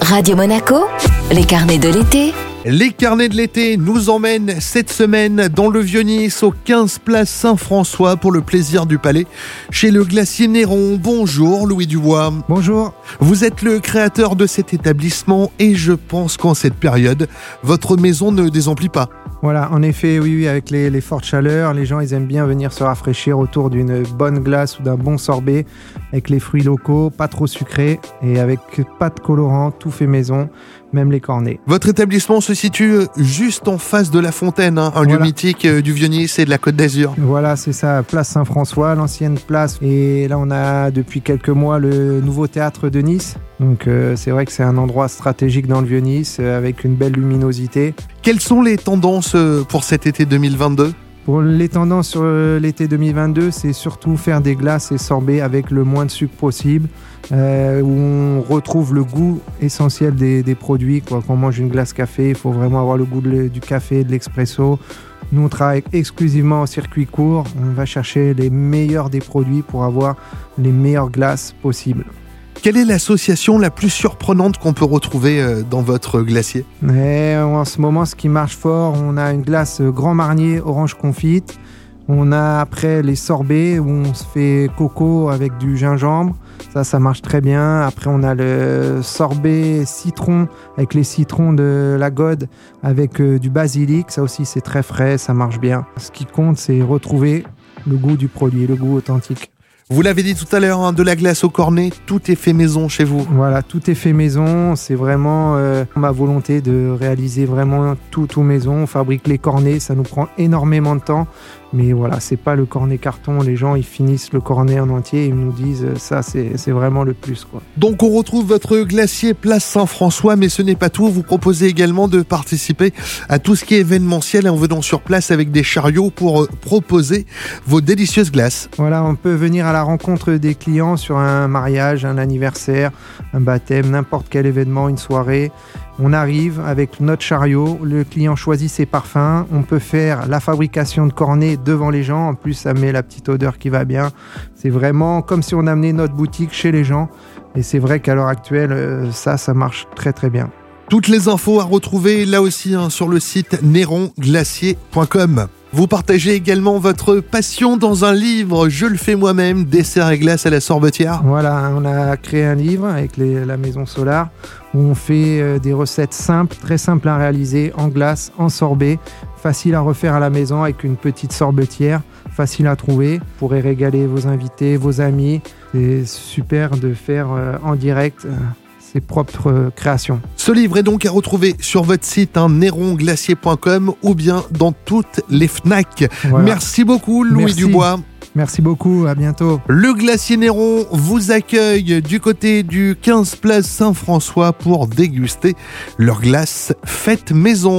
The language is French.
Radio Monaco, les carnets de l'été. Les carnets de l'été nous emmènent cette semaine dans le Vieux-Nice au 15 place Saint-François pour le plaisir du palais chez le glacier Néron. Bonjour Louis Dubois. Bonjour. Vous êtes le créateur de cet établissement et je pense qu'en cette période, votre maison ne désemplit pas. Voilà, en effet, oui, oui, avec les, les, fortes chaleurs, les gens, ils aiment bien venir se rafraîchir autour d'une bonne glace ou d'un bon sorbet avec les fruits locaux, pas trop sucrés et avec pas de colorant, tout fait maison, même les cornets. Votre établissement se situe juste en face de la fontaine, hein, un Voilà. lieu mythique euh, du Vieux-Nice et de la Côte d'Azur. Voilà, c'est ça, place Saint-François, l'ancienne place. Et là, on a depuis quelques mois le nouveau théâtre de Nice. Donc, euh, c'est vrai que c'est un endroit stratégique dans le Vieux-Nice euh, avec une belle luminosité. Quelles sont les tendances euh, pour cet été 2022 Pour les tendances sur euh, l'été 2022, c'est surtout faire des glaces et sorbets avec le moins de sucre possible, euh, où on retrouve le goût essentiel des, produits. Quoi. Quand on mange une glace café, il faut vraiment avoir le goût du café, de l'expresso. Nous, on travaille exclusivement en circuit court. On va chercher les meilleurs des produits pour avoir les meilleures glaces possibles. Quelle est l'association la plus surprenante qu'on peut retrouver euh, dans votre glacier? Et en ce moment, ce qui marche fort, on a une glace Grand Marnier orange confite. On a après les sorbets où on se fait coco avec du gingembre. Ça, ça marche très bien. Après, on a le sorbet citron avec les citrons de la Gode avec euh, du basilic. Ça aussi, c'est très frais, ça marche bien. Ce qui compte, c'est retrouver le goût du produit, le goût authentique. Vous l'avez dit tout à l'heure, hein, de la glace au cornet, tout est fait maison chez vous. Voilà, tout est fait maison. C'est vraiment euh, ma volonté de réaliser vraiment tout tout maison. On fabrique les cornets, ça nous prend énormément de temps. Mais voilà, c'est pas le cornet carton. Les gens, ils finissent le cornet en entier et ils nous disent euh, ça, c'est vraiment le plus. Quoi. Donc on retrouve votre glacier place Saint-François, mais ce n'est pas tout. Vous proposez également de participer à tout ce qui est événementiel en venant sur place avec des chariots pour euh, proposer vos délicieuses glaces. Voilà, on peut venir à la rencontre des clients sur un mariage, un anniversaire, un baptême, n'importe quel événement, une soirée. On arrive avec notre chariot, le client choisit ses parfums, on peut faire la fabrication de cornets devant les gens, en plus ça met la petite odeur qui va bien. C'est vraiment comme si on amenait notre boutique chez les gens et c'est vrai qu'à l'heure actuelle, euh, ça, ça marche très très bien. Toutes les infos à retrouver là aussi hein, sur le site neronglacier.com. Vous partagez également votre passion dans un livre Je le fais moi-même, dessert et glace à la sorbetière. Voilà, on a créé un livre avec la Maison Solar où on fait euh, des recettes simples, très simples à réaliser, en glace, en sorbet, facile à refaire à la maison avec une petite sorbetière, facile à trouver. Vous pourrez régaler vos invités, vos amis. C'est super de faire euh, en direct euh, ses propres euh, créations. Ce livre est donc à retrouver sur votre site hein, neronglacier.com ou bien dans toutes les FNAC. Voilà. Merci beaucoup Louis Merci. Dubois. Merci beaucoup, à bientôt. Le glacier Néron vous accueille du côté du 15 place Saint-François pour déguster leur glace faite maison.